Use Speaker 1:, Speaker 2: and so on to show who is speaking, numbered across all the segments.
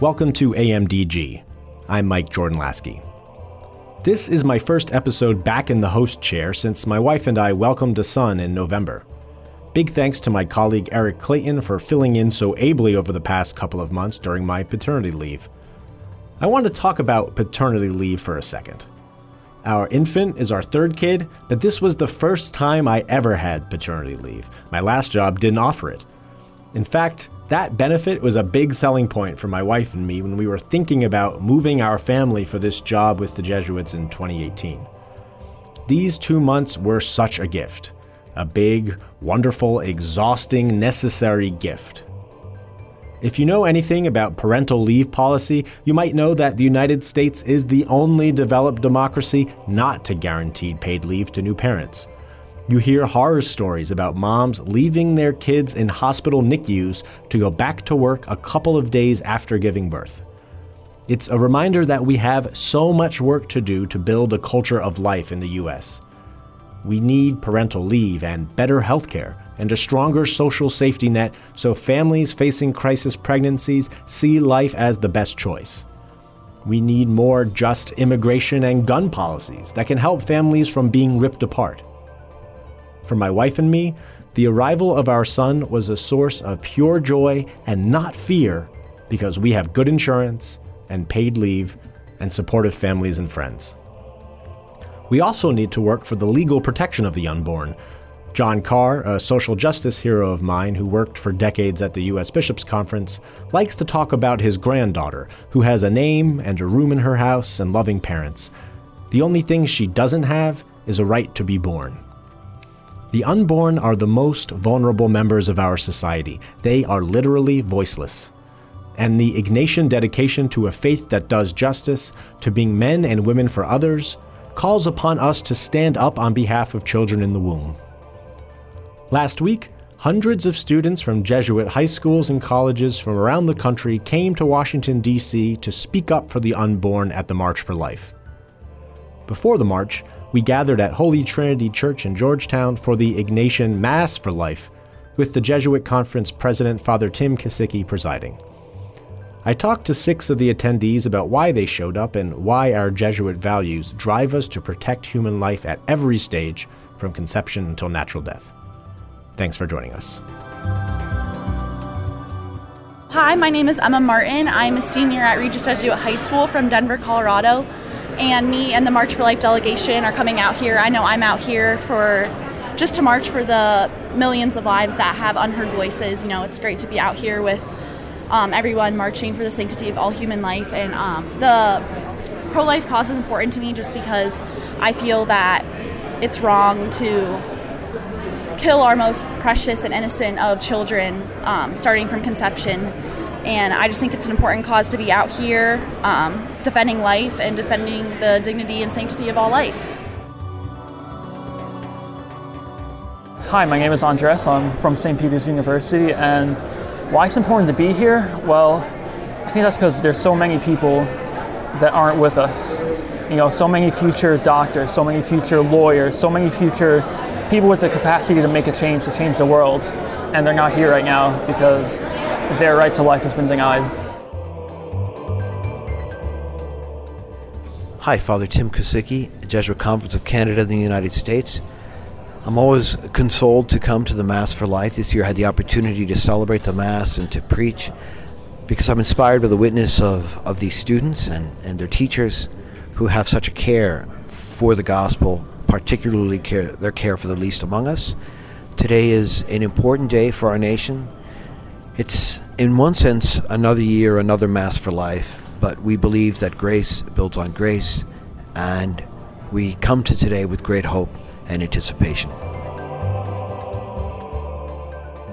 Speaker 1: Welcome to AMDG. I'm Mike Jordan Laskey. This is my first episode back in the host chair since my wife and I welcomed a son in November. Big thanks to my colleague Eric Clayton for filling in so ably over the past couple of months during my paternity leave. I want to talk about paternity leave for a second. Our infant is our third kid, but this was the first time I ever had paternity leave. My last job didn't offer it. In fact, that benefit was a big selling point for my wife and me when we were thinking about moving our family for this job with the Jesuits in 2018. These two months were such a gift. A big, wonderful, exhausting, necessary gift. If you know anything about parental leave policy, you might know that the United States is the only developed democracy not to guarantee paid leave to new parents. You hear horror stories about moms leaving their kids in hospital NICUs to go back to work a couple of days after giving birth. It's a reminder that we have so much work to do to build a culture of life in the U.S. We need parental leave and better health care and a stronger social safety net so families facing crisis pregnancies see life as the best choice. We need more just immigration and gun policies that can help families from being ripped apart. For my wife and me, the arrival of our son was a source of pure joy and not fear because we have good insurance and paid leave and supportive families and friends. We also need to work for the legal protection of the unborn John Carr, a social justice hero of mine who worked for decades at the U.S. Bishops' Conference, likes to talk about his granddaughter, who has a name and a room in her house and loving parents. The only thing she doesn't have is a right to be born. The unborn are the most vulnerable members of our society. They are literally voiceless. And the Ignatian dedication to a faith that does justice, to being men and women for others, calls upon us to stand up on behalf of children in the womb. Last week, hundreds of students from Jesuit high schools and colleges from around the country came to Washington, D.C. to speak up for the unborn at the March for Life. Before the march, we gathered at Holy Trinity Church in Georgetown for the Ignatian Mass for Life, with the Jesuit Conference President Father Tim Kesicki presiding. I talked to six of the attendees about why they showed up and why our Jesuit values drive us to protect human life at every stage, from conception until natural death. Thanks for joining us.
Speaker 2: Hi, my name is Emma Martin. I'm a senior at Regis Jesuit High School from Denver, Colorado. And me and the March for Life delegation are coming out here. I know I'm out here for just to march for the millions of lives that have unheard voices. You know, it's great to be out here with um, everyone marching for the sanctity of all human life. And um, the pro life cause is important to me just because I feel that it's wrong to kill our most precious and innocent of children, um, starting from conception. And I just think it's an important cause to be out here um, defending life and defending the dignity and sanctity of all life.
Speaker 3: Hi, my name is Andres. I'm from St. Peter's University, and why it's important to be here? Well, I think that's because there's so many people that aren't with us. You know, so many future doctors, so many future lawyers, so many future people with the capacity to make a change, to change the world, and they're not here right now because their right to life has been denied.
Speaker 4: Hi, Father Tim Kesicki, Jesuit Conference of Canada in the United States. I'm always consoled to come to the Mass for Life. This year I had the opportunity to celebrate the Mass and to preach because I'm inspired by the witness of, of these students and, and their teachers who have such a care for the gospel particularly care, their care for the least among us. Today is an important day for our nation. It's, in one sense, another year, another Mass for life, but we believe that grace builds on grace, and we come to today with great hope and anticipation.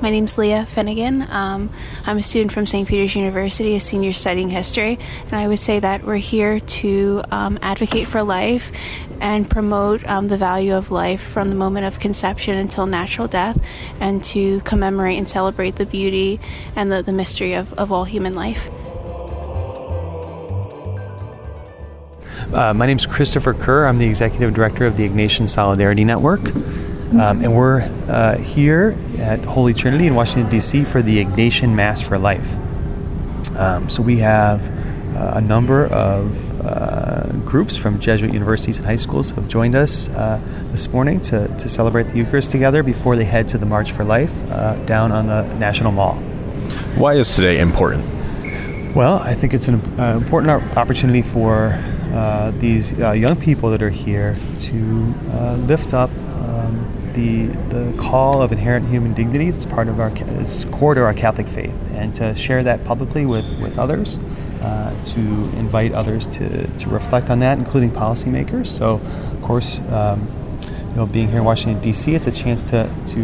Speaker 5: My name's Leah Finnegan. Um, I'm a student from St. Peter's University, a senior studying history, and I would say that we're here to um, advocate for life and promote um, the value of life from the moment of conception until natural death, and to commemorate and celebrate the beauty and the, the mystery of, of all human life.
Speaker 6: Uh, my name is Christopher Kerr. I'm the executive director of the Ignatian Solidarity Network. Um, and we're uh, here at Holy Trinity in Washington, D.C. for the Ignatian Mass for Life. Um, so we have uh, a number of uh, groups from Jesuit universities and high schools have joined us uh, this morning to, to celebrate the Eucharist together before they head to the March for Life uh, down on the National Mall.
Speaker 1: Why is today important?
Speaker 6: Well, I think it's an uh, important opportunity for uh, these young people that are here to lift up the, the call of inherent human dignity that's part of our it's core to our Catholic faith, and to share that publicly with, with others uh, to invite others to, to reflect on that, including policymakers. So, of course, um, you know, being here in Washington D.C., it's a chance to to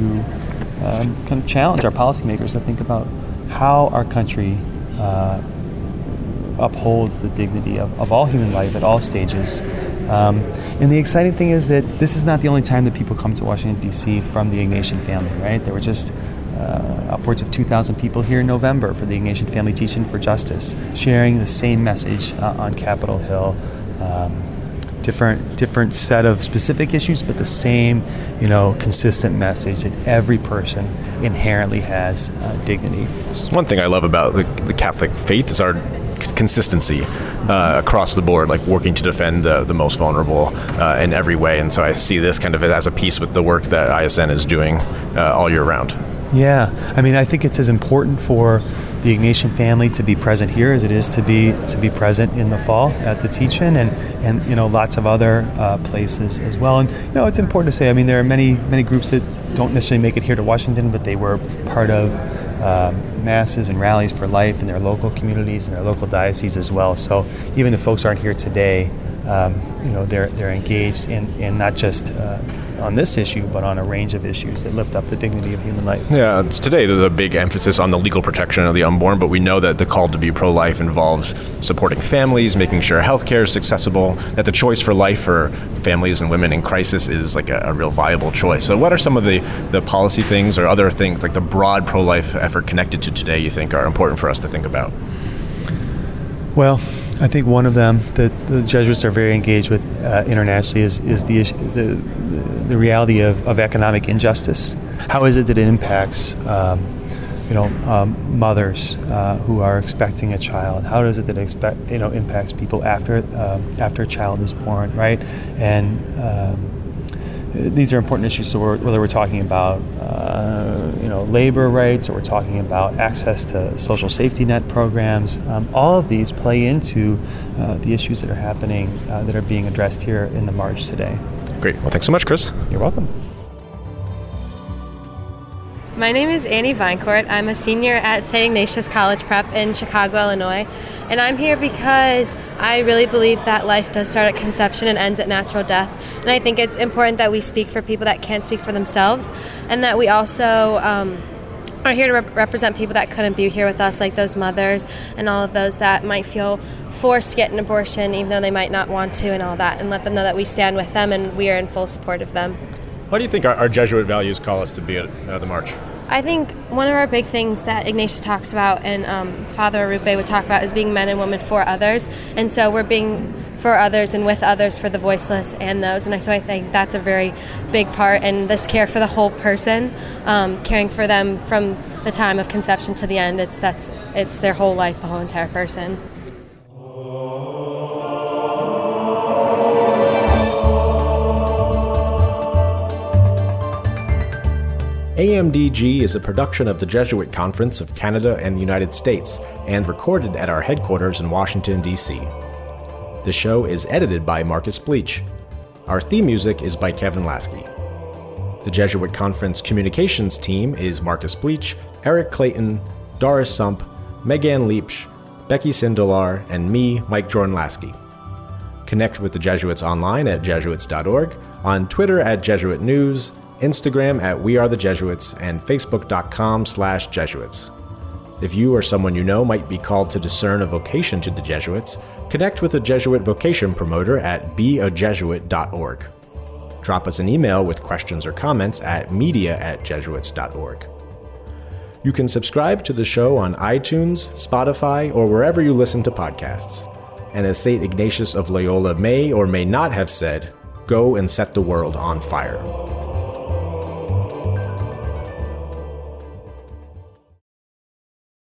Speaker 6: um, kind of challenge our policymakers to think about how our country uh, upholds the dignity of, of all human life at all stages. Um, and the exciting thing is that this is not the only time that people come to Washington D.C. from the Ignatian family, right? There were just uh, upwards of 2,000 people here in November for the Ignatian Family Teach-In for Justice, sharing the same message uh, on Capitol Hill. Um, different different set of specific issues, but the same, you know, consistent message that every person inherently has uh, dignity.
Speaker 1: One thing I love about the, the Catholic faith is our consistency uh, across the board, like working to defend the, the most vulnerable uh, in every way. And so I see this kind of as a piece with the work that ISN is doing uh, all year round.
Speaker 6: Yeah, I mean, I think it's as important for the Ignatian family to be present here as it is to be to be present in the fall at the teach-in and and you know lots of other uh, places as well. And you know, it's important to say. I mean, there are many many groups that don't necessarily make it here to Washington, but they were part of um, masses and rallies for life in their local communities and their local dioceses as well. So even if folks aren't here today, um, you know they're they're engaged in, in not just uh, on this issue, but on a range of issues that lift up the dignity of human life.
Speaker 1: Yeah, today there's a big emphasis on the legal protection of the unborn, but we know that the call to be pro life involves supporting families, making sure healthcare is accessible, that the choice for life for families and women in crisis is like a, a real viable choice. So, what are some of the, the policy things or other things, like the broad pro life effort connected to today, you think are important for us to think about?
Speaker 6: Well, I think one of them that the Jesuits are very engaged with uh, internationally is, is the, the, the reality of, of economic injustice. How is it that it impacts um, you know um, mothers uh, who are expecting a child? How does it that expect you know impacts people after um, after a child is born, right? And um, these are important issues. So we're, whether we're talking about uh, you know labor rights or we're talking about access to social safety net programs, um, all of these play into uh, the issues that are happening uh, that are being addressed here in the march today.
Speaker 1: Great. Well, thanks so much, Chris.
Speaker 6: You're welcome.
Speaker 7: My name is Annie Vinecourt. I'm a senior at St. Ignatius College Prep in Chicago, Illinois. And I'm here because I really believe that life does start at conception and ends at natural death. And I think it's important that we speak for people that can't speak for themselves and that we also um, are here to rep- represent people that couldn't be here with us, like those mothers and all of those that might feel forced to get an abortion even though they might not want to and all that, and let them know that we stand with them and we are in full support of them.
Speaker 1: What do you think our, our Jesuit values call us to be at uh, the march?
Speaker 7: I think one of our big things that Ignatius talks about and um, Father Arrupe would talk about is being men and women for others. And so we're being for others and with others for the voiceless and those. And so I think that's a very big part. And this care for the whole person, um, caring for them from the time of conception to the end, it's, that's, it's their whole life, the whole entire person.
Speaker 1: AMDG is a production of the Jesuit Conference of Canada and the United States and recorded at our headquarters in Washington, D.C. The show is edited by Marcus Bleech. Our theme music is by Kevin Laskey. The Jesuit Conference communications team is Marcus Bleech, Eric Clayton, Doris Sump, Megan Leach, Becky Sindelar, and me, Mike Jordan Laskey. Connect with the Jesuits online at jesuits.org, on Twitter at Jesuit News, Instagram at We Are the Jesuits, and Facebook.com slash Jesuits. If you or someone you know might be called to discern a vocation to the Jesuits, connect with a Jesuit vocation promoter at beajesuit.org. Drop us an email with questions or comments at media at jesuits.org. You can subscribe to the show on iTunes, Spotify, or wherever you listen to podcasts. And as St. Ignatius of Loyola may or may not have said, go and set the world on fire.